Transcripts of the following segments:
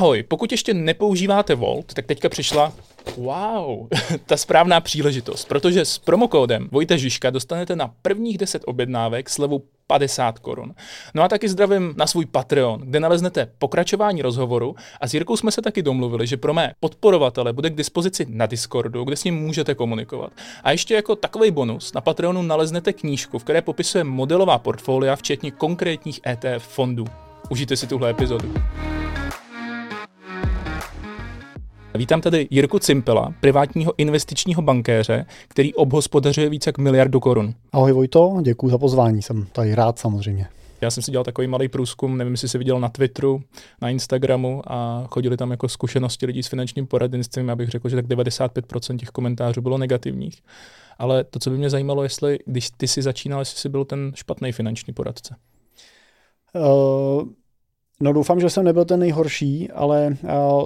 Ahoj, pokud ještě nepoužíváte Volt, tak teďka přišla Wow, ta správná příležitost, protože s promokódem Vojta Žižka dostanete na prvních 10 objednávek slevu 50 korun. No a taky zdravím na svůj Patreon, kde naleznete pokračování rozhovoru a s Jirkou jsme se taky domluvili, že pro mé podporovatele bude k dispozici na Discordu, kde s ním můžete komunikovat. A ještě jako takový bonus na Patreonu naleznete knížku, v které popisuje modelová portfolia, včetně konkrétních ETF fondů. Užijte si tuhle epizodu. Vítám tady Jirku Cimpela, privátního investičního bankéře, který obhospodařuje více jak miliardu korun. Ahoj Vojto, děkuji za pozvání, jsem tady rád samozřejmě. Já jsem si dělal takový malý průzkum, nevím, jestli jsi viděl na Twitteru, na Instagramu a chodili tam jako zkušenosti lidí s finančním poradenstvím. Abych řekl, že tak 95% těch komentářů bylo negativních. Ale to, co by mě zajímalo, jestli když ty si začínal, jestli jsi byl ten špatný finanční poradce. Uh, No doufám, že jsem nebyl ten nejhorší, ale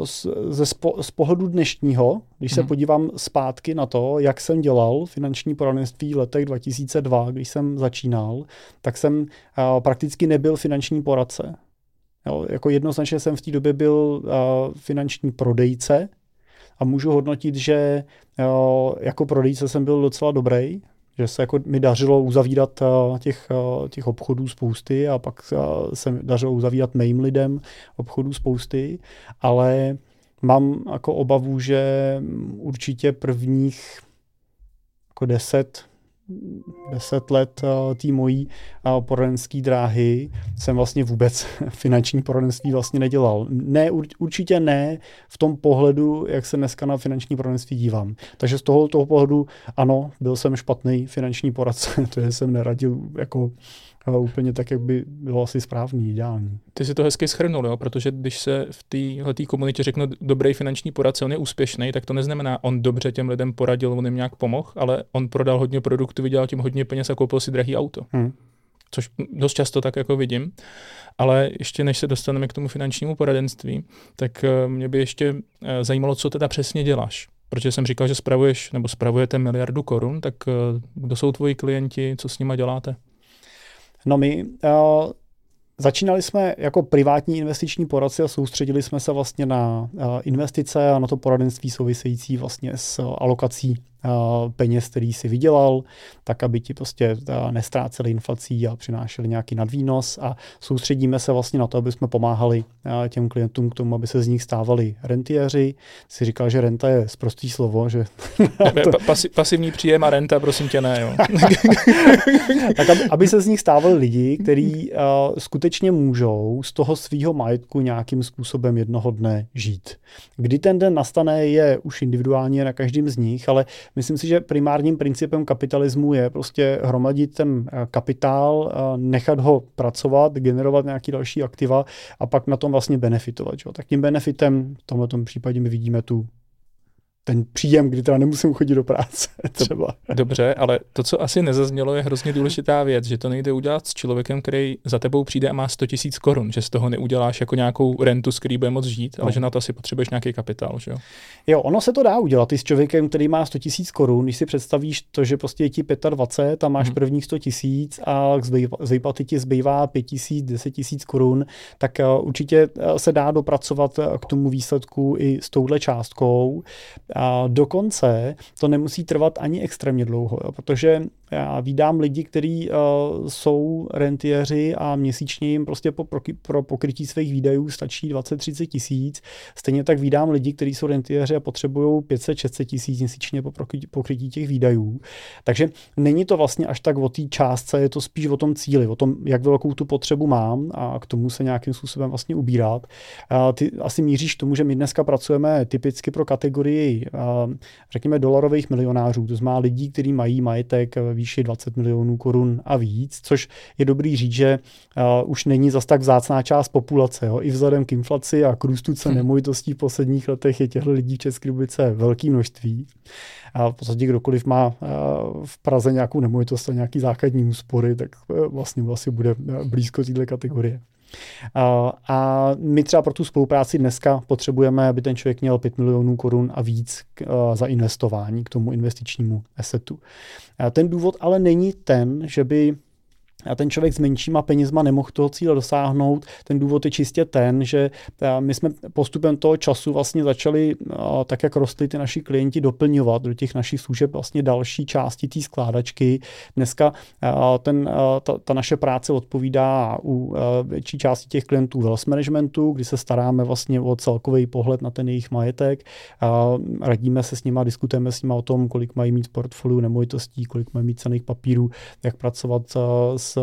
z, ze spo, z pohledu dnešního, když hmm. se mhm. podívám zpátky na to, jak jsem dělal finanční poradenství v letech 2002, když jsem začínal, tak jsem prakticky nebyl finanční poradce. Jo, jako jednoznačně jsem v té době byl finanční prodejce a můžu hodnotit, že jako prodejce jsem byl docela dobrý, že se jako mi dařilo uzavírat uh, těch, uh, těch obchodů spousty a pak uh, se mi dařilo uzavírat mým lidem obchodů spousty, ale mám jako obavu, že určitě prvních jako deset, deset let uh, té mojí poradenské dráhy jsem vlastně vůbec finanční poradenství vlastně nedělal. Ne, určitě ne v tom pohledu, jak se dneska na finanční poradenství dívám. Takže z toho, toho pohledu ano, byl jsem špatný finanční poradce, to jsem neradil jako ale úplně tak, jak by bylo asi správný, ideální. Ty si to hezky schrnul, jo? protože když se v této komunitě řekne dobrý finanční poradce, on je úspěšný, tak to neznamená, on dobře těm lidem poradil, on jim nějak pomohl, ale on prodal hodně produktů, vydělal tím hodně peněz a koupil si drahý auto. Hmm. Což dost často tak jako vidím. Ale ještě než se dostaneme k tomu finančnímu poradenství, tak eh, mě by ještě eh, zajímalo, co teda přesně děláš. Protože jsem říkal, že spravuješ nebo spravujete miliardu korun, tak eh, kdo jsou tvoji klienti, co s nimi děláte? No my uh, Začínali jsme jako privátní investiční poradci a soustředili jsme se vlastně na investice a na to poradenství související vlastně s alokací peněz, který si vydělal, tak aby ti prostě nestráceli inflací a přinášeli nějaký nadvýnos a soustředíme se vlastně na to, aby jsme pomáhali těm klientům k tomu, aby se z nich stávali rentiéři. Si říkal, že renta je zprostý slovo, že... to... Pasi, pasivní příjem a renta, prosím tě, ne, jo. tak aby, aby se z nich stávali lidi, kteří uh, skutečně můžou z toho svého majetku nějakým způsobem jednoho dne žít. Kdy ten den nastane, je už individuálně na každém z nich, ale Myslím si, že primárním principem kapitalismu je prostě hromadit ten eh, kapitál, eh, nechat ho pracovat, generovat nějaký další aktiva a pak na tom vlastně benefitovat. Jo. Tak tím benefitem v tomto případě my vidíme tu ten příjem, kdy teda nemusím chodit do práce třeba. Dobře, ale to, co asi nezaznělo, je hrozně důležitá věc, že to nejde udělat s člověkem, který za tebou přijde a má 100 tisíc korun, že z toho neuděláš jako nějakou rentu, s který bude moc žít, ale no. že na to asi potřebuješ nějaký kapitál, že jo? Jo, ono se to dá udělat i s člověkem, který má 100 tisíc korun, když si představíš to, že prostě je ti 25 a máš hmm. prvních 100 tisíc a z výplaty ti zbývá 5 tisíc, 10 tisíc korun, tak uh, určitě uh, se dá dopracovat uh, k tomu výsledku i s touhle částkou. A dokonce to nemusí trvat ani extrémně dlouho, jo, protože já vídám lidi, kteří uh, jsou rentiéři a měsíčně jim prostě po, pro, pro pokrytí svých výdajů stačí 20-30 tisíc. Stejně tak vídám lidi, kteří jsou rentiéři a potřebují 500-600 tisíc měsíčně po pokrytí, těch výdajů. Takže není to vlastně až tak o té částce, je to spíš o tom cíli, o tom, jak velkou tu potřebu mám a k tomu se nějakým způsobem vlastně ubírat. Uh, ty asi míříš k tomu, že my dneska pracujeme typicky pro kategorii, uh, řekněme, dolarových milionářů, to znamená lidí, kteří mají majetek výši 20 milionů korun a víc, což je dobrý říct, že uh, už není zas tak vzácná část populace. Jo. I vzhledem k inflaci a k růstu cen hmm. nemovitostí v posledních letech je těchto lidí v České republice velké množství. A v podstatě kdokoliv má uh, v Praze nějakou nemovitost a nějaký základní úspory, tak uh, vlastně vlastně bude blízko této kategorie. A my třeba pro tu spolupráci dneska potřebujeme, aby ten člověk měl 5 milionů korun a víc k, za investování k tomu investičnímu assetu. Ten důvod ale není ten, že by a ten člověk s menšíma penězma nemohl toho cíle dosáhnout. Ten důvod je čistě ten, že my jsme postupem toho času vlastně začali, tak jak rostly ty naši klienti, doplňovat do těch našich služeb vlastně další části té skládačky. Dneska ten, ta, ta naše práce odpovídá u větší části těch klientů wealth managementu, kdy se staráme vlastně o celkový pohled na ten jejich majetek. Radíme se s nimi, diskutujeme s nimi o tom, kolik mají mít portfoliu nemovitostí, kolik mají mít cených papírů, jak pracovat s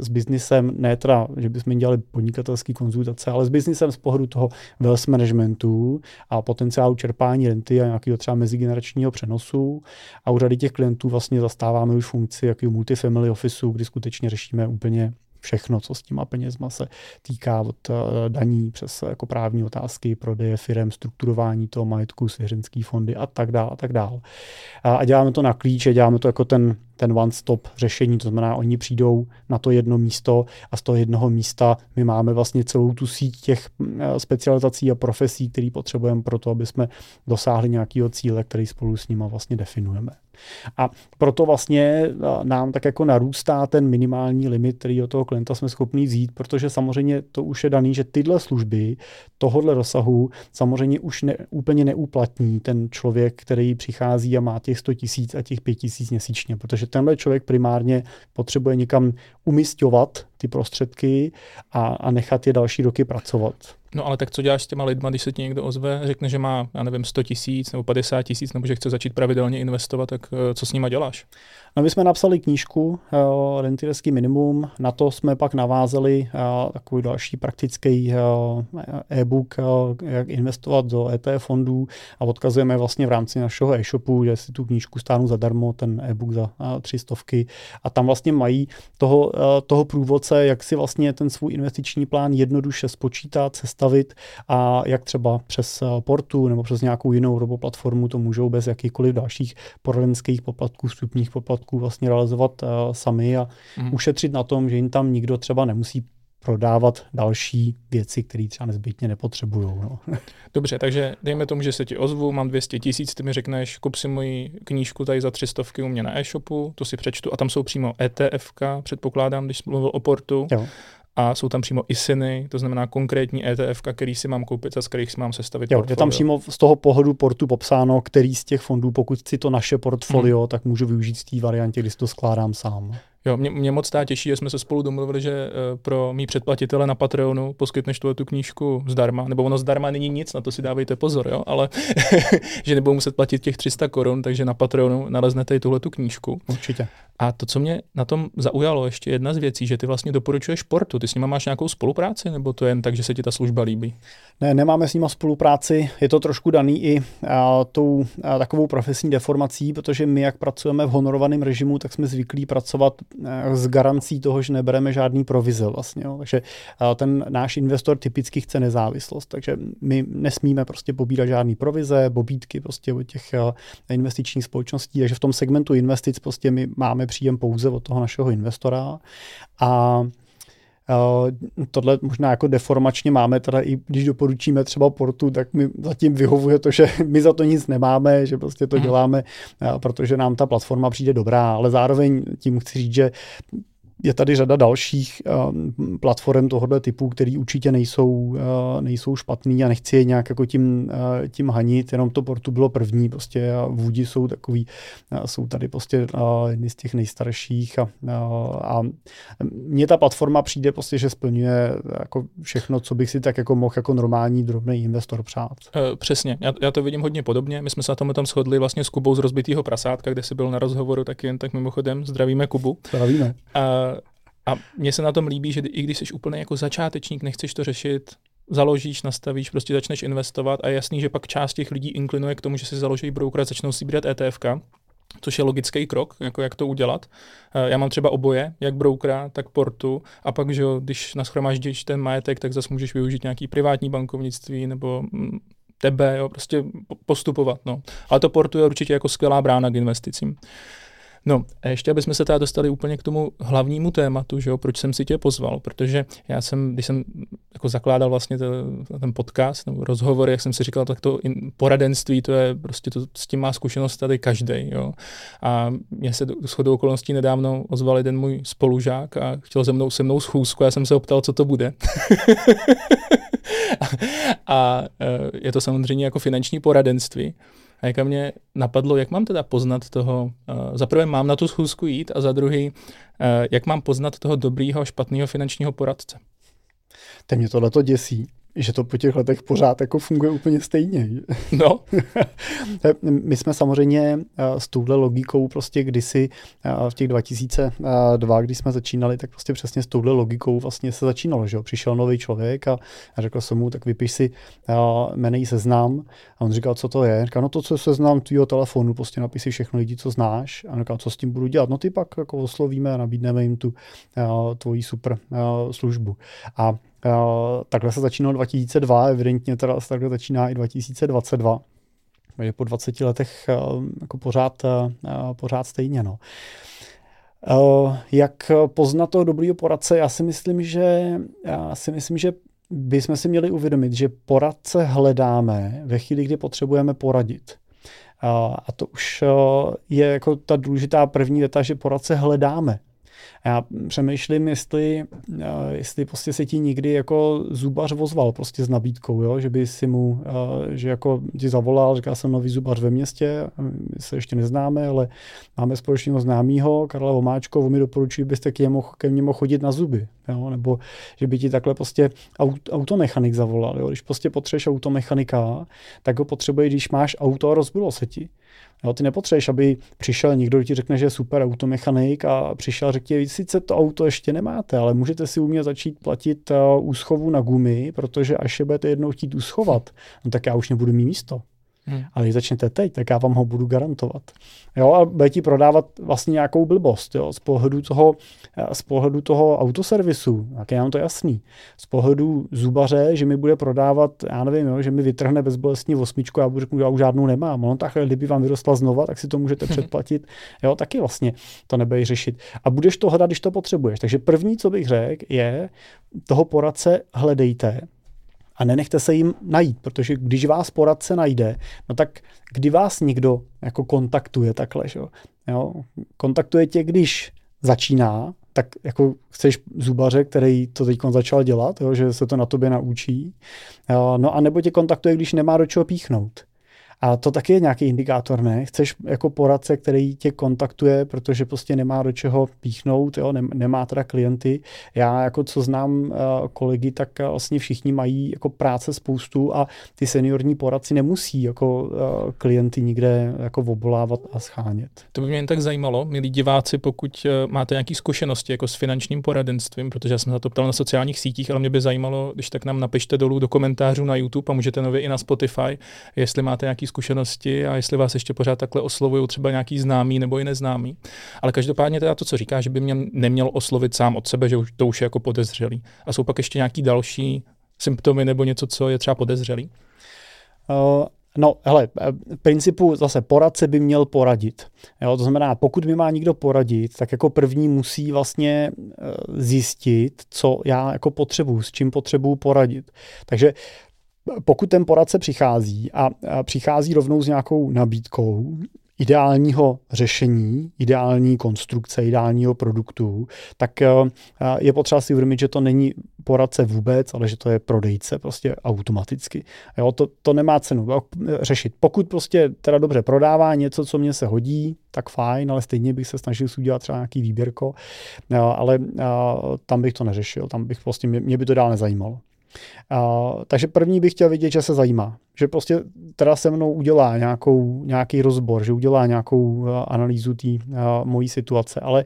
s, biznisem, ne teda, že bychom dělali podnikatelské konzultace, ale s biznisem z pohledu toho wealth managementu a potenciálu čerpání renty a nějakého třeba mezigeneračního přenosu. A u řady těch klientů vlastně zastáváme už funkci jakého multifamily officeu, kdy skutečně řešíme úplně všechno, co s těma penězma se týká od uh, daní přes uh, jako právní otázky, prodeje firm, strukturování toho majetku, svěřenský fondy a tak dále a tak dále. A děláme to na klíče, děláme to jako ten, ten one-stop řešení, to znamená, oni přijdou na to jedno místo a z toho jednoho místa my máme vlastně celou tu síť těch mm, specializací a profesí, které potřebujeme pro to, aby jsme dosáhli nějakého cíle, který spolu s nimi vlastně definujeme. A proto vlastně nám tak jako narůstá ten minimální limit, který od toho klienta jsme schopni vzít, protože samozřejmě to už je daný, že tyhle služby tohohle rozsahu samozřejmě už ne, úplně neuplatní ten člověk, který přichází a má těch 100 tisíc a těch 5 tisíc měsíčně, protože tenhle člověk primárně potřebuje někam umistovat ty prostředky a, a nechat je další roky pracovat. No ale tak co děláš s těma lidma, když se ti někdo ozve, řekne, že má, já nevím, 100 tisíc nebo 50 tisíc, nebo že chce začít pravidelně investovat, tak eh, co s nima děláš? No my jsme napsali knížku uh, Rentierský minimum, na to jsme pak navázali uh, takový další praktický e-book, jak investovat do ETF fondů a odkazujeme vlastně v rámci našeho e-shopu, že si tu knížku stáhnu zadarmo, ten e-book za tři stovky a tam vlastně mají toho, toho průvodce, jak si vlastně ten svůj investiční plán jednoduše spočítat, sestavit a jak třeba přes portu nebo přes nějakou jinou roboplatformu to můžou bez jakýchkoliv dalších poradenských poplatků, vstupních poplatků vlastně realizovat uh, sami a mm. ušetřit na tom, že jim tam nikdo třeba nemusí prodávat další věci, které třeba nezbytně nepotřebují. No. Dobře, takže dejme tomu, že se ti ozvu, mám 200 tisíc, ty mi řekneš, kup si moji knížku tady za 300 u mě na e-shopu, to si přečtu a tam jsou přímo ETF, předpokládám, když mluvil o portu. Jo a jsou tam přímo ISINy, to znamená konkrétní ETF, který si mám koupit a z kterých si mám sestavit jo, portfolio. Je tam přímo z toho pohledu portu popsáno, který z těch fondů, pokud si to naše portfolio, hmm. tak můžu využít z té variantě, kdy si to skládám sám. Jo, mě, mě moc tá těší, že jsme se spolu domluvili, že uh, pro mý předplatitele na Patreonu poskytneš tu, tu knížku zdarma, nebo ono zdarma není nic, na to si dávejte pozor, jo, ale že nebudou muset platit těch 300 korun, takže na Patreonu naleznete i tuhle tu knížku. Určitě. A to, co mě na tom zaujalo, ještě jedna z věcí, že ty vlastně doporučuješ sportu. Ty s nimi máš nějakou spolupráci, nebo to je jen tak, že se ti ta služba líbí? Ne, nemáme s nimi spolupráci. Je to trošku daný i a, tou a, takovou profesní deformací, protože my, jak pracujeme v honorovaném režimu, tak jsme zvyklí pracovat a, s garancí toho, že nebereme žádný provize vlastně. Jo. Takže a, ten náš investor typicky chce nezávislost, takže my nesmíme prostě pobírat žádný provize, bobítky prostě od těch a, investičních společností, takže v tom segmentu investic prostě my máme příjem pouze od toho našeho investora a tohle možná jako deformačně máme, teda i když doporučíme třeba portu, tak mi zatím vyhovuje to, že my za to nic nemáme, že prostě to mhm. děláme, uh, protože nám ta platforma přijde dobrá, ale zároveň tím chci říct, že je tady řada dalších uh, platform tohoto typu, které určitě nejsou, uh, nejsou špatný a nechci je nějak jako tím, uh, tím hanit, jenom to portu bylo první prostě a vůdi jsou takový, uh, jsou tady prostě uh, jedny z těch nejstarších a, uh, a mně ta platforma přijde prostě, že splňuje jako všechno, co bych si tak jako mohl jako normální drobný investor přát. Uh, přesně, já, já to vidím hodně podobně, my jsme se na tom tam shodli vlastně s Kubou z rozbitého prasátka, kde jsi byl na rozhovoru, tak jen tak mimochodem zdravíme Kubu. Zdravíme. Uh, a mně se na tom líbí, že i když jsi úplně jako začátečník, nechceš to řešit, založíš, nastavíš, prostě začneš investovat a je jasný, že pak část těch lidí inklinuje k tomu, že si založí broker a začnou si bírat ETF, což je logický krok, jako jak to udělat. Eh, já mám třeba oboje, jak brokera, tak portu a pak, že když naschromáždíš ten majetek, tak zase můžeš využít nějaký privátní bankovnictví nebo mm, tebe, jo, prostě postupovat. No. Ale to portu je určitě jako skvělá brána k investicím. No a ještě, abychom se teda dostali úplně k tomu hlavnímu tématu, že jo, proč jsem si tě pozval, protože já jsem, když jsem jako zakládal vlastně to, ten podcast nebo rozhovor, jak jsem si říkal, tak to poradenství, to je prostě to, s tím má zkušenost tady každý, jo. A mě se shodou okolností nedávno ozval jeden můj spolužák a chtěl se mnou se mnou schůzku, já jsem se optal, co to bude. a e, je to samozřejmě jako finanční poradenství. A jak mě napadlo, jak mám teda poznat toho, uh, za prvé mám na tu schůzku jít a za druhý, uh, jak mám poznat toho dobrýho a špatného finančního poradce. Teď mě tohle to děsí, že to po těch letech pořád jako funguje úplně stejně. No. My jsme samozřejmě eh, s touhle logikou prostě kdysi eh, v těch 2002, když jsme začínali, tak prostě přesně s touhle logikou vlastně se začínalo, že jo? Přišel nový člověk a řekl jsem mu, tak vypiš si eh, jmenej seznam a on říkal, co to je? Říkal, no to, co seznam tvýho telefonu, prostě napiš si všechno lidi, co znáš a říkal, co s tím budu dělat? No ty pak jako oslovíme a nabídneme jim tu tvoji super službu. A takhle se začínalo 2002, evidentně teda se takhle začíná i 2022. Je po 20 letech jako pořád, pořád stejně. No. Jak poznat toho dobrýho poradce? Já si myslím, že, já si myslím, že bychom si měli uvědomit, že poradce hledáme ve chvíli, kdy potřebujeme poradit. A to už je jako ta důležitá první věta, že poradce hledáme. Já přemýšlím, jestli, eh, jestli prostě se ti nikdy jako zubař vozval prostě s nabídkou, jo? že by si mu, eh, že jako ti zavolal, říká jsem nový zubař ve městě, my se ještě neznáme, ale máme společného známého, Karla Vomáčko, on mi doporučuji, byste k němu, ke mně mohl chodit na zuby, jo? nebo že by ti takhle prostě aut, automechanik zavolal, jo? když prostě potřebuješ automechanika, tak ho potřebuje, když máš auto a rozbilo se ti. Jo, ty nepotřebuješ, aby přišel někdo, kdo ti řekne, že je super automechanik a přišel a řekl ti, sice to auto ještě nemáte, ale můžete si umět začít platit úschovu na gumy, protože až je budete jednou chtít uschovat, no tak já už nebudu mít místo. Hmm. Ale když začnete teď, tak já vám ho budu garantovat. Jo, a bude ti prodávat vlastně nějakou blbost, jo, z pohledu toho, z pohledu toho autoservisu, tak je nám to jasný. Z pohledu zubaře, že mi bude prodávat, já nevím, jo, že mi vytrhne bezbolestní osmičku, já budu řeknu, já už žádnou nemám. No takhle, kdyby vám vyrostla znova, tak si to můžete předplatit. Jo, taky vlastně to nebudeš řešit. A budeš to hledat, když to potřebuješ. Takže první, co bych řekl, je, toho poradce hledejte, a nenechte se jim najít, protože když vás poradce najde, no tak kdy vás někdo jako kontaktuje takhle, že? jo? Kontaktuje tě, když začíná, tak jako chceš zubaře, který to teď začal dělat, jo? že se to na tobě naučí. Jo? No a nebo tě kontaktuje, když nemá do čeho píchnout. A to taky je nějaký indikátor, ne? Chceš jako poradce, který tě kontaktuje, protože prostě nemá do čeho píchnout, jo? nemá teda klienty. Já jako co znám uh, kolegy, tak uh, vlastně všichni mají jako práce spoustu a ty seniorní poradci nemusí jako uh, klienty nikde jako obolávat a schánět. To by mě jen tak zajímalo, milí diváci, pokud máte nějaké zkušenosti jako s finančním poradenstvím, protože já jsem za to ptal na sociálních sítích, ale mě by zajímalo, když tak nám napište dolů do komentářů na YouTube a můžete nově i na Spotify, jestli máte nějaký zkušenosti a jestli vás ještě pořád takhle oslovují třeba nějaký známý nebo i neznámý. Ale každopádně teda to, co říká, že by mě neměl oslovit sám od sebe, že už, to už je jako podezřelý. A jsou pak ještě nějaký další symptomy nebo něco, co je třeba podezřelý? Uh, No, hele, v principu zase poradce by měl poradit. Jo, to znamená, pokud mi má někdo poradit, tak jako první musí vlastně eh, zjistit, co já jako potřebuji, s čím potřebuji poradit. Takže pokud ten poradce přichází a přichází rovnou s nějakou nabídkou ideálního řešení, ideální konstrukce, ideálního produktu, tak eh, je potřeba si uvědomit, že to není poradce vůbec, ale že to je prodejce prostě automaticky. Jo, to, to nemá cenu řešit. Pokud prostě teda dobře prodává něco, co mě se hodí, tak fajn, ale stejně bych se snažil udělat třeba nějaký výběrko, ale tam bych to neřešil, tam bych prostě, mě, mě by to dál nezajímalo. Uh, takže první bych chtěl vidět, že se zajímá. Že prostě teda se mnou udělá nějakou, nějaký rozbor, že udělá nějakou uh, analýzu té uh, mojí situace. Ale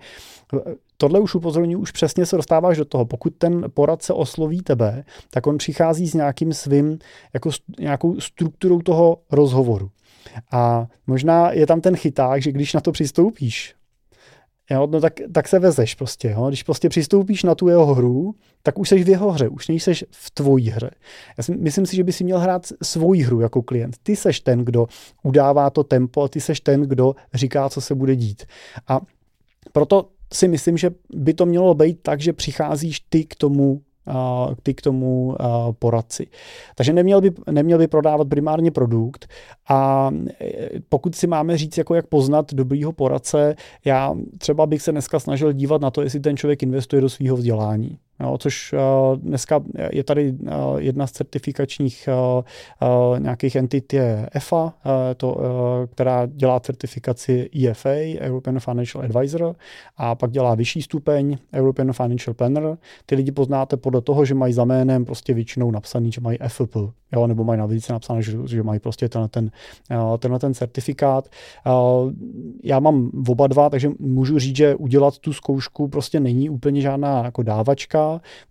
uh, tohle už upozorňuji, už přesně se dostáváš do toho. Pokud ten poradce osloví tebe, tak on přichází s nějakým svým, jako nějakou strukturou toho rozhovoru. A možná je tam ten chyták, že když na to přistoupíš, Jo, no tak, tak se vezeš prostě. Jo. Když prostě přistoupíš na tu jeho hru, tak už jsi v jeho hře, už nejseš v tvojí hře. Já si, myslím si, že by si měl hrát svoji hru jako klient. Ty seš ten, kdo udává to tempo a ty seš ten, kdo říká, co se bude dít. A proto si myslím, že by to mělo být tak, že přicházíš ty k tomu ty k tomu poradci. Takže neměl by, neměl by prodávat primárně produkt a e, pokud si máme říct, jako jak poznat dobrýho poradce, já třeba bych se dneska snažil dívat na to, jestli ten člověk investuje do svého vzdělání. Jo, což uh, dneska je tady uh, jedna z certifikačních uh, nějakých entit je EFA, to, která dělá certifikaci EFA, European Financial Advisor, a pak dělá vyšší stupeň European Financial Planner. Ty lidi poznáte podle toho, že mají za jménem prostě většinou napsaný, že mají FP, jo, nebo mají na více napsané, že, že mají prostě tenhle ten, tenhle ten certifikát. Já mám oba dva, takže můžu říct, že udělat tu zkoušku prostě není úplně žádná jako dávačka,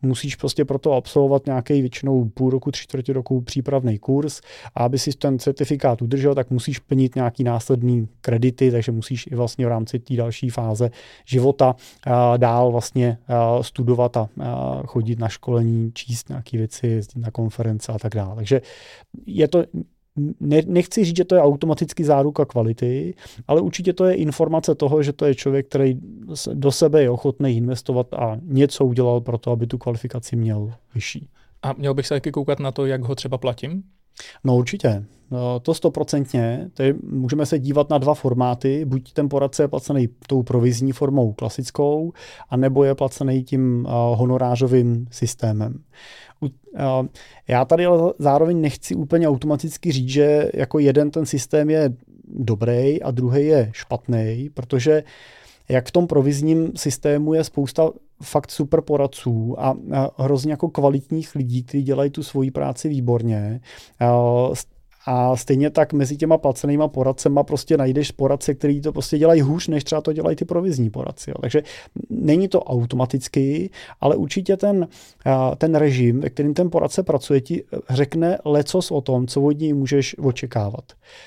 musíš prostě proto absolvovat nějaký většinou půl roku, tři čtvrtě roku přípravný kurz a aby si ten certifikát udržel, tak musíš plnit nějaký následný kredity, takže musíš i vlastně v rámci té další fáze života dál vlastně studovat a chodit na školení, číst nějaké věci, jezdit na konference a tak dále. Takže je to ne, nechci říct, že to je automaticky záruka kvality, ale určitě to je informace toho, že to je člověk, který do sebe je ochotný investovat a něco udělal pro to, aby tu kvalifikaci měl vyšší. A měl bych se taky koukat na to, jak ho třeba platím? No určitě. No, to stoprocentně. Můžeme se dívat na dva formáty. Buď ten poradce je placený tou provizní formou klasickou, anebo je placený tím uh, honorářovým systémem. Já tady ale zároveň nechci úplně automaticky říct, že jako jeden ten systém je dobrý a druhý je špatný, protože jak v tom provizním systému je spousta fakt super poradců a hrozně jako kvalitních lidí, kteří dělají tu svoji práci výborně. A stejně tak mezi těma placenýma poradcema prostě najdeš poradce, který to prostě dělají hůř, než třeba to dělají ty provizní poradci. Jo. Takže není to automaticky, ale určitě ten, ten režim, ve kterým ten poradce pracuje, ti řekne lecos o tom, co od něj můžeš očekávat.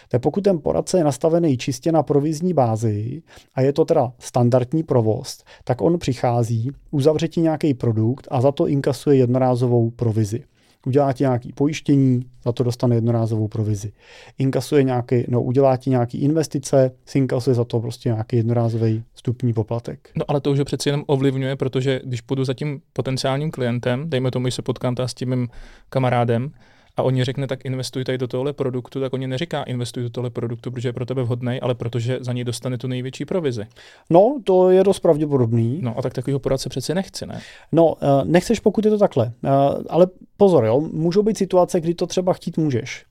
Tak pokud ten poradce je nastavený čistě na provizní bázi a je to teda standardní provoz, tak on přichází, uzavře ti nějaký produkt a za to inkasuje jednorázovou provizi udělá ti nějaké pojištění, za to dostane jednorázovou provizi. Inkasuje nějaký, no udělá ti nějaké investice, inkasuje za to prostě nějaký jednorázový vstupní poplatek. No ale to už ho přeci jenom ovlivňuje, protože když půjdu za tím potenciálním klientem, dejme tomu, že se potkám s tím mým kamarádem, a oni řekne, tak investuj tady do tohle produktu, tak oni neříká investuj do tohle produktu, protože je pro tebe vhodný, ale protože za něj dostane tu největší provizi. No, to je dost pravděpodobný. No a tak takového poradce přece nechci, ne? No, eh, nechceš, pokud je to takhle. Eh, ale pozor, jo, můžou být situace, kdy to třeba chtít můžeš.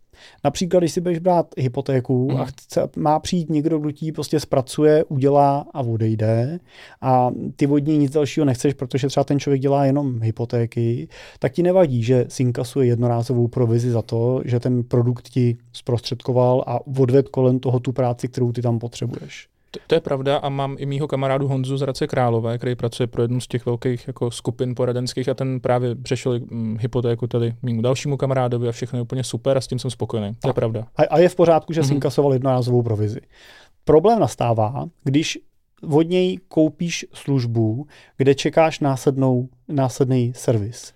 Například, když si budeš brát hypotéku mm. a mhm. chce, má přijít někdo, kdo ti prostě zpracuje, udělá a odejde a ty od něj nic dalšího nechceš, protože třeba ten člověk dělá jenom hypotéky, tak ti nevadí, že si inkasuje jednorázovou provizi za to, že ten produkt ti zprostředkoval a odved kolem toho tu práci, kterou ty tam potřebuješ. To, to je pravda a mám i mýho kamarádu Honzu z Hradce Králové, který pracuje pro jednu z těch velkých jako skupin poradenských a ten právě přešel hm, hypotéku tady mému dalšímu kamarádovi a všechno je úplně super a s tím jsem spokojený. To je pravda. A, a je v pořádku, že mm-hmm. si inkasoval jednorázovou provizi. Problém nastává, když od něj koupíš službu, kde čekáš následnou, následný servis.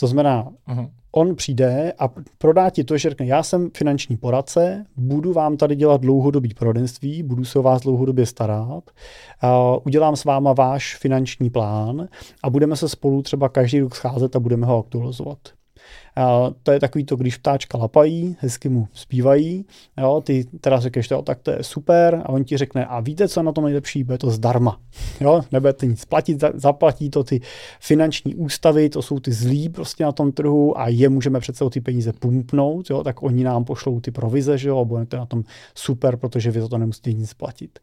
To znamená, uh-huh on přijde a prodá ti to, že řekne, já jsem finanční poradce, budu vám tady dělat dlouhodobý poradenství, budu se o vás dlouhodobě starat, udělám s váma váš finanční plán a budeme se spolu třeba každý rok scházet a budeme ho aktualizovat. A to je takový to, když ptáčka lapají, hezky mu zpívají, jo, ty teda řekneš, to, tak to je super a on ti řekne, a víte, co je na tom nejlepší, bude to zdarma. Jo, nebudete nic platit, zaplatí to ty finanční ústavy, to jsou ty zlí prostě na tom trhu a je můžeme přece ty peníze pumpnout, jo, tak oni nám pošlou ty provize, že jo, a budete na tom super, protože vy za to nemusíte nic platit.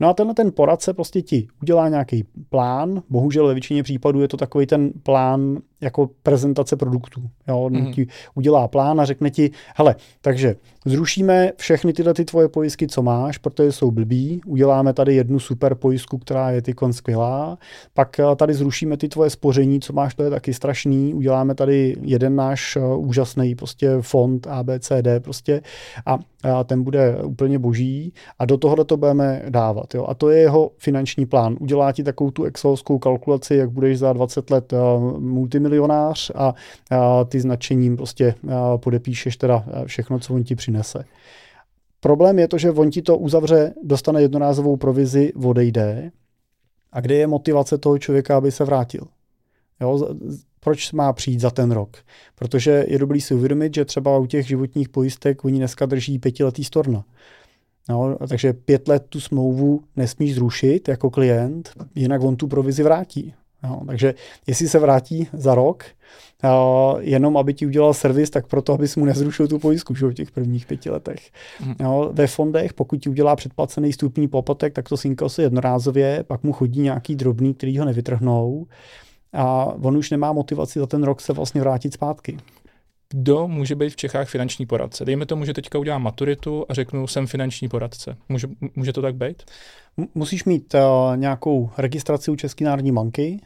No a tenhle ten poradce prostě ti udělá nějaký plán, bohužel ve většině případů je to takový ten plán jako prezentace produktů. Jo? Jo, mm. ti udělá plán a řekne ti, hele, takže zrušíme všechny tyhle ty tvoje pojistky, co máš, protože jsou blbý, uděláme tady jednu super pojistku, která je ty skvělá, pak eh, tady zrušíme ty tvoje spoření, co máš, to je taky strašný, uděláme tady jeden náš uh, úžasný prostě fond ABCD prostě a, a ten bude úplně boží a do tohohle to budeme dávat. Jo. A to je jeho finanční plán. Udělá ti takovou tu excelovskou kalkulaci, jak budeš za 20 let uh, multimilionář a, a ty značením prostě uh, podepíšeš teda všechno, co on ti přinese. Problém je to, že on ti to uzavře, dostane jednorázovou provizi, odejde. A kde je motivace toho člověka, aby se vrátil? Jo, proč má přijít za ten rok? Protože je dobrý si uvědomit, že třeba u těch životních pojistek oni dneska drží pětiletý storna. No, takže pět let tu smlouvu nesmíš zrušit jako klient, jinak on tu provizi vrátí. No, takže jestli se vrátí za rok, uh, jenom aby ti udělal servis, tak proto, abys mu nezrušil tu pojistku v těch prvních pěti letech. Mm. No, ve fondech, pokud ti udělá předplacený stupní poplatek, tak to si jednorázově, pak mu chodí nějaký drobný, který ho nevytrhnou a on už nemá motivaci za ten rok se vlastně vrátit zpátky. Kdo může být v Čechách finanční poradce? Dejme tomu, že teďka udělám maturitu a řeknu, jsem finanční poradce. Může, může to tak být? Musíš mít uh, nějakou registraci u České národní banky.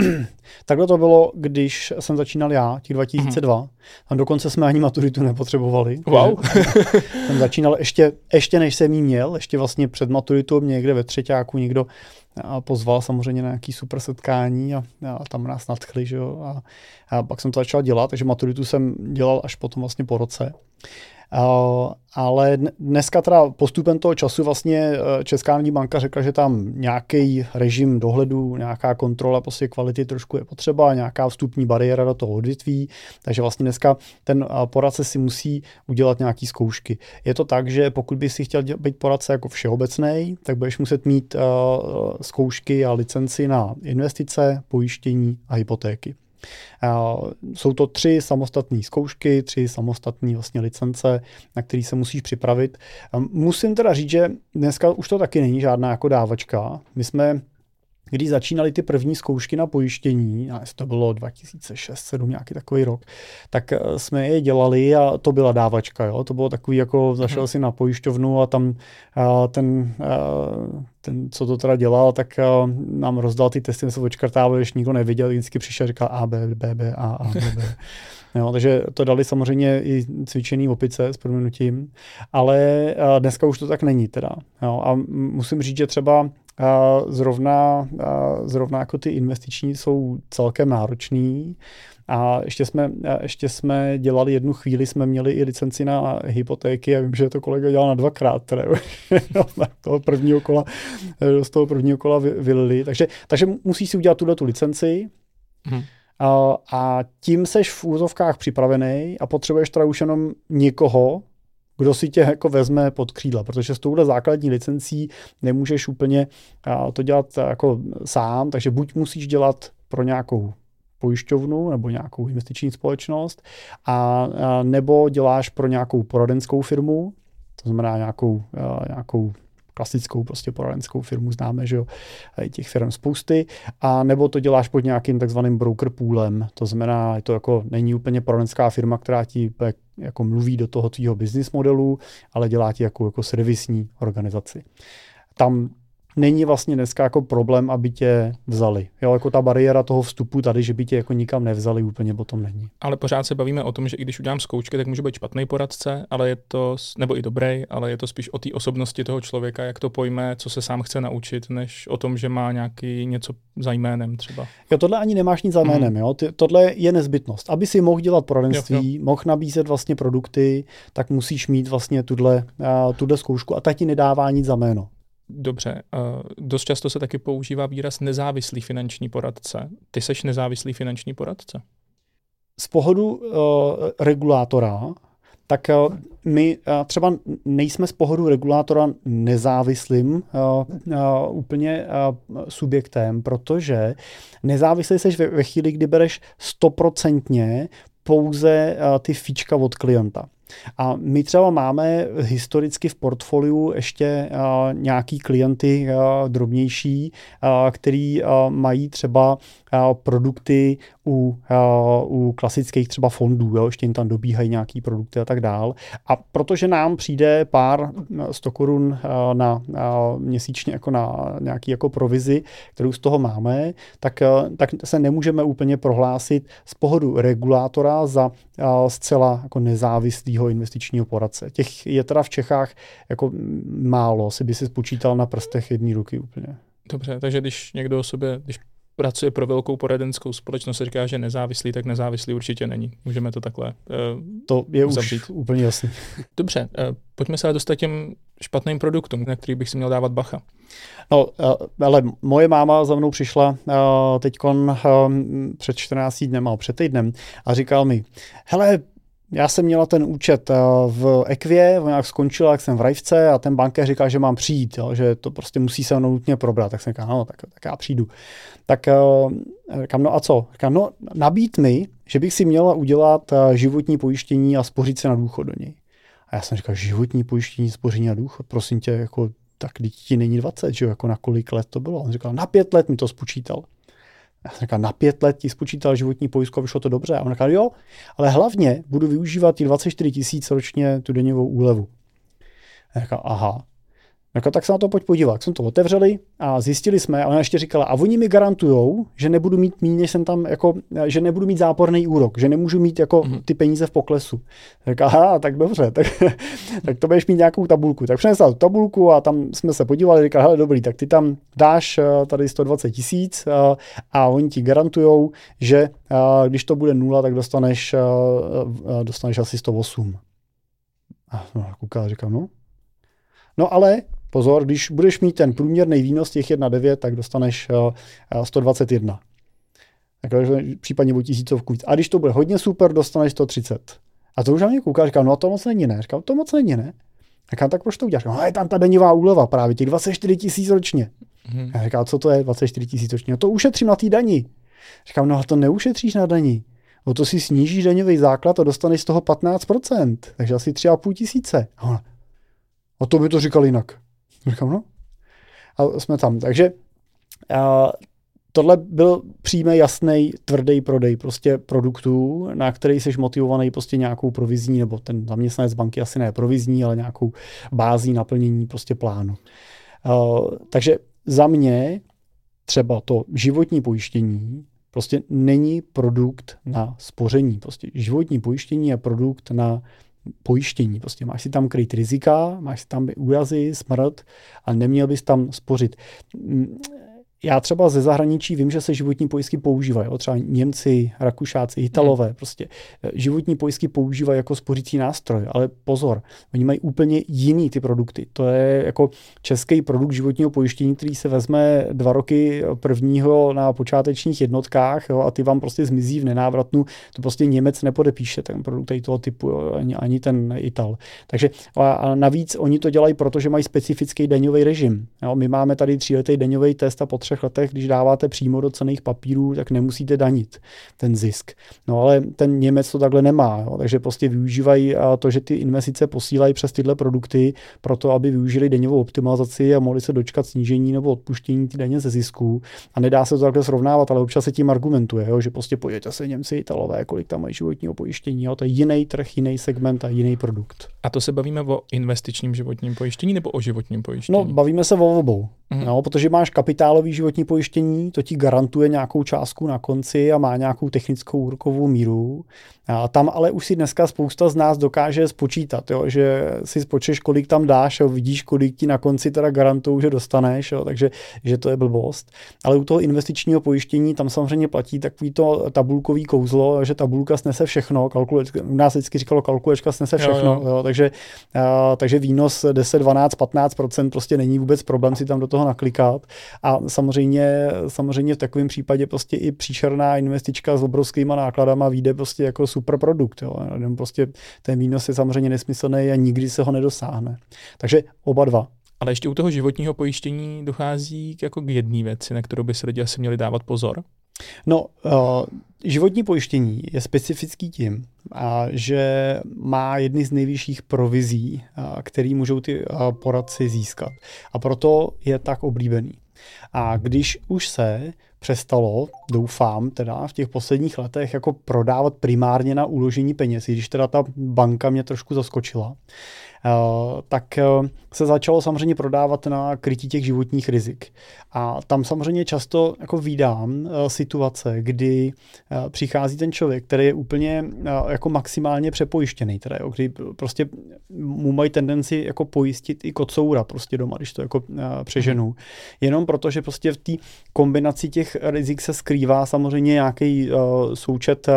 Takhle to bylo, když jsem začínal já, těch 2002. Mm. A dokonce jsme ani maturitu nepotřebovali. Wow. jsem začínal ještě, ještě než jsem jí měl, ještě vlastně před maturitou mě někde ve třetíku někdo a pozval samozřejmě na nějaký super setkání a, a tam nás nadchli, že jo, a, a pak jsem to začal dělat, takže maturitu jsem dělal až potom vlastně po roce. Uh, ale dneska teda postupem toho času vlastně eh, Česká národní banka řekla, že tam nějaký režim dohledu, nějaká kontrola prostě kvality trošku je potřeba, nějaká vstupní bariéra do toho odvětví, takže vlastně dneska ten eh, poradce si musí udělat nějaký zkoušky. Je to tak, že pokud by si chtěl být poradce jako všeobecný, tak budeš muset mít zkoušky a licenci na investice, pojištění a hypotéky. Jsou to tři samostatné zkoušky, tři samostatné vlastně licence, na které se musíš připravit. Musím teda říct, že dneska už to taky není žádná jako dávačka. My jsme když začínaly ty první zkoušky na pojištění, a to bylo 2006-2007, nějaký takový rok, tak eh, jsme je dělali a to byla dávačka. Jo? To bylo takový, jako zašel hmm. si na pojišťovnu a tam a ten, a ten, co to teda dělal, tak a nám rozdal ty testy, se očkrtávali, když nikdo neviděl, vždycky přišel a říkal A, B, B, B, A, A, B, B. Jo, takže to dali samozřejmě i cvičený opice s proměnutím, ale dneska už to tak není teda. Jo, a musím říct, že třeba zrovna, zrovna jako ty investiční jsou celkem náročný. A ještě jsme, ještě jsme dělali jednu chvíli, jsme měli i licenci na hypotéky já vím, že to kolega dělal na dvakrát, které toho prvního kola, z toho prvního kola vylili. Takže, takže musíš si udělat tuhle tu licenci, hmm. a, a tím seš v úzovkách připravený a potřebuješ teda už jenom někoho, kdo si tě jako vezme pod křídla, protože s touhle základní licencí nemůžeš úplně to dělat jako sám, takže buď musíš dělat pro nějakou pojišťovnu nebo nějakou investiční společnost a, a nebo děláš pro nějakou poradenskou firmu, to znamená nějakou, nějakou klasickou prostě poradenskou firmu známe, že jo, těch firm spousty, a nebo to děláš pod nějakým takzvaným broker poolem, to znamená, je to jako, není úplně poradenská firma, která ti jako mluví do toho tvýho business modelu, ale dělá ti jako, jako servisní organizaci. Tam není vlastně dneska jako problém, aby tě vzali. Jo, jako ta bariéra toho vstupu tady, že by tě jako nikam nevzali, úplně potom není. Ale pořád se bavíme o tom, že i když udělám zkoušky, tak může být špatný poradce, ale je to, nebo i dobrý, ale je to spíš o té osobnosti toho člověka, jak to pojme, co se sám chce naučit, než o tom, že má nějaký něco za jménem třeba. Jo, tohle ani nemáš nic za mhm. jménem, mm. jo. Ty, tohle je nezbytnost. Aby si mohl dělat poradenství, mohl nabízet vlastně produkty, tak musíš mít vlastně tuhle, uh, tuhle zkoušku a ta ti nedává nic za jméno. Dobře, uh, dost často se taky používá výraz nezávislý finanční poradce. Ty seš nezávislý finanční poradce? Z pohledu uh, regulátora, tak uh, my uh, třeba nejsme z pohledu regulátora nezávislým uh, úplně subjektem, protože nezávislý seš ve, ve chvíli, kdy bereš stoprocentně pouze ty fíčka od klienta. A my třeba máme historicky v portfoliu ještě nějaký klienty drobnější, který mají třeba produkty u, u klasických třeba fondů, jo, ještě jim tam dobíhají nějaký produkty a tak dál. A protože nám přijde pár 100 korun na měsíčně jako na nějaký jako provizi, kterou z toho máme, tak, tak se nemůžeme úplně prohlásit z pohodu regulátora za zcela jako nezávislého investičního poradce. Těch je teda v Čechách jako málo, si by si spočítal na prstech jedné ruky úplně. Dobře, takže když někdo o sobě, když pracuje pro velkou poradenskou společnost, říká, že nezávislý, tak nezávislý určitě není. Můžeme to takhle uh, To je uzavřít. už úplně jasný. Dobře, uh, pojďme se ale dostat těm špatným produktům, na kterých bych si měl dávat bacha. No, uh, ale moje máma za mnou přišla uh, teď uh, před 14 dnem, a před týdnem a říkal mi, hele, já jsem měla ten účet v Equie, on nějak skončila, jak jsem v Rajvce a ten bankér říkal, že mám přijít, jo, že to prostě musí se mnou nutně probrat. Tak jsem říkal, no, tak, tak já přijdu. Tak říkám, no a co? Říkám, no nabít mi, že bych si měla udělat životní pojištění a spořit se na důchod do něj. A já jsem říkal, životní pojištění, spoření na důchod, prosím tě, jako, tak ti není 20, že jo, jako na kolik let to bylo. On říkal, na pět let mi to spočítal. Já jsem říkal, na pět let ti spočítal životní pojistku a vyšlo to dobře. A on říkal, jo, ale hlavně budu využívat ty 24 tisíc ročně tu denněvou úlevu. Já říkal, aha, jako, tak se na to pojď podívat. Jsem to otevřeli a zjistili jsme, a ona ještě říkala, a oni mi garantují, že nebudu mít méně, než jsem tam, jako, že nebudu mít záporný úrok, že nemůžu mít jako mm. ty peníze v poklesu. Tak aha, tak dobře, tak, tak to budeš mít nějakou tabulku. Tak přinesla tu tabulku a tam jsme se podívali, říkal, hele dobrý, tak ty tam dáš eh, tady 120 tisíc a, eh, a oni ti garantují, že a, eh, když to bude nula, tak dostaneš, a, dostaneš asi 108. A no, kouká, říkám, no, No ale Pozor, když budeš mít ten průměrný výnos těch 1,9, tak dostaneš 121. Eh, Takže případně o tisícovku víc. A když to bude hodně super, dostaneš 130. A to už na mě kouká, říkám, no to moc není, ne? Říkám, to moc není, ne? Říkám, tak proč to uděláš? No je tam ta denní úleva právě, těch 24 tisíc ročně. Hmm. Já říkám, co to je 24 tisíc ročně? No to ušetřím na té daní. Říkám, no to neušetříš na daní. No to si snížíš daňový základ a dostaneš z toho 15%, takže asi 3,5 tisíce. A to by to říkal jinak. Říkám, no. A jsme tam. Takže a, tohle byl přímý, jasný, tvrdý prodej prostě produktů, na který jsi motivovaný prostě nějakou provizní, nebo ten zaměstnanec banky asi ne provizní, ale nějakou bází naplnění prostě plánu. Uh, takže za mě třeba to životní pojištění prostě není produkt na spoření. Prostě životní pojištění je produkt na pojištění. Prostě máš si tam kryt rizika, máš si tam úrazy, smrt a neměl bys tam spořit já třeba ze zahraničí vím, že se životní pojistky používají. Jo? Třeba Němci, Rakušáci, Italové. Hmm. Prostě eh, životní pojistky používají jako spořící nástroj. Ale pozor, oni mají úplně jiný ty produkty. To je jako český produkt životního pojištění, který se vezme dva roky prvního na počátečních jednotkách jo? a ty vám prostě zmizí v nenávratnu. To prostě Němec nepodepíše, ten produkt tady toho typu, jo? Ani, ani ten Ital. Takže a, a navíc oni to dělají, protože mají specifický daňový režim. Jo? My máme tady tříletý daňový test a potřeba třech letech, když dáváte přímo do cených papírů, tak nemusíte danit ten zisk. No ale ten Němec to takhle nemá, jo, takže prostě využívají to, že ty investice posílají přes tyhle produkty proto, aby využili daňovou optimalizaci a mohli se dočkat snížení nebo odpuštění ty daně ze zisků. A nedá se to takhle srovnávat, ale občas se tím argumentuje, jo, že prostě pojďte se Němci, Italové, kolik tam mají životního pojištění, jo, to je jiný trh, jiný segment a jiný produkt. A to se bavíme o investičním životním pojištění nebo o životním pojištění? No, bavíme se o obou, mm. no, protože máš kapitálový životní pojištění, to ti garantuje nějakou částku na konci a má nějakou technickou úrokovou míru. A tam ale už si dneska spousta z nás dokáže spočítat, jo, že si spočeš, kolik tam dáš, jo, vidíš, kolik ti na konci teda garantují, že dostaneš, jo, takže že to je blbost. Ale u toho investičního pojištění tam samozřejmě platí takový to tabulkový kouzlo, že tabulka snese všechno, kalkulečka, u nás vždycky říkalo kalkulečka snese všechno, jo, jo. Jo, takže, a, takže výnos 10, 12, 15% prostě není vůbec problém si tam do toho naklikat. A samozřejmě, samozřejmě v takovém případě prostě i příšerná investička s obrovskýma nákladama vyjde prostě jako super produkt. Jo. Prostě ten výnos je samozřejmě nesmyslný a nikdy se ho nedosáhne. Takže oba dva. Ale ještě u toho životního pojištění dochází k, jako k jedné věci, na kterou by se lidi asi měli dávat pozor. No, uh, životní pojištění je specifický tím, a že má jedny z nejvyšších provizí, a, který můžou ty a, poradci získat. A proto je tak oblíbený. A když už se přestalo, doufám, teda v těch posledních letech jako prodávat primárně na uložení peněz, když teda ta banka mě trošku zaskočila, tak eh, se začalo samozřejmě prodávat na krytí těch životních rizik. A tam samozřejmě často jako vídám eh, situace, kdy přichází ten člověk, který je úplně jako maximálně přepojištěný, teda, jo, kdy prostě mu mají tendenci jako pojistit i kocoura prostě doma, když to jako přeženu. Jenom proto, že prostě v té kombinaci těch rizik se skrývá samozřejmě nějaký součet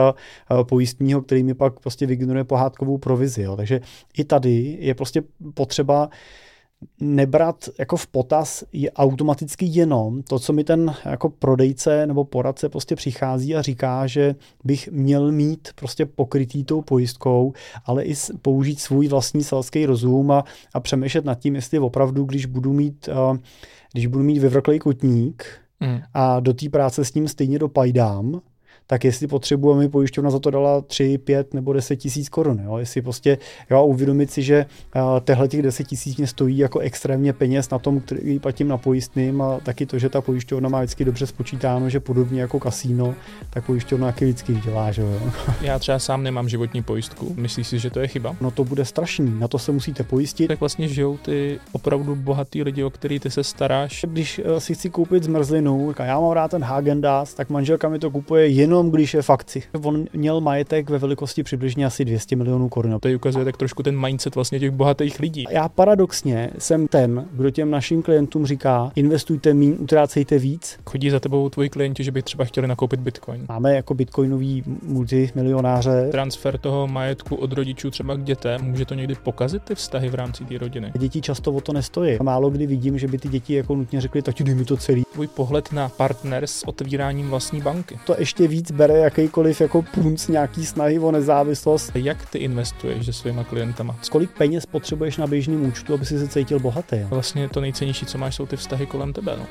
pojistního, který mi pak prostě vygeneruje pohádkovou provizi. Jo. Takže i tady je prostě potřeba nebrat jako v potaz je automaticky jenom to, co mi ten jako prodejce nebo poradce prostě přichází a říká, že bych měl mít prostě pokrytý tou pojistkou, ale i použít svůj vlastní selský rozum a, a přemýšlet nad tím, jestli opravdu, když budu mít, když budu mít vyvrklý kotník mm. a do té práce s ním stejně dopajdám, tak jestli potřebuji, aby pojišťovna za to dala 3, 5 nebo 10 tisíc korun. Jo? Jestli prostě jo, uvědomit si, že tehle těch 10 tisíc mě stojí jako extrémně peněz na tom, který platím na pojistným a taky to, že ta pojišťovna má vždycky dobře spočítáno, že podobně jako kasíno, tak pojišťovna taky vždycky vydělá. Že jo? Já třeba sám nemám životní pojistku. Myslíš si, že to je chyba? No to bude strašný, na to se musíte pojistit. Tak vlastně žijou ty opravdu bohatý lidi, o který ty se staráš. Když eh, si chci koupit zmrzlinu, já mám rád ten Hagen tak manželka mi to kupuje jenom jenom když je fakci. On měl majetek ve velikosti přibližně asi 200 milionů korun. To ukazuje tak trošku ten mindset vlastně těch bohatých lidí. Já paradoxně jsem ten, kdo těm našim klientům říká, investujte míň, utrácejte víc. Chodí za tebou tvoji klienti, že by třeba chtěli nakoupit bitcoin. Máme jako bitcoinový multimilionáře. Transfer toho majetku od rodičů třeba k dětem, může to někdy pokazit ty vztahy v rámci té rodiny. Děti často o to nestojí. Málo kdy vidím, že by ty děti jako nutně řekly, tati, dej mi to celý. Tvůj pohled na partner s otvíráním vlastní banky. To ještě víc víc bere jakýkoliv jako punc nějaký snahy o nezávislost. Jak ty investuješ se svýma klientama? Kolik peněz potřebuješ na běžném účtu, aby si se cítil bohatý? Vlastně to nejcennější, co máš, jsou ty vztahy kolem tebe. No.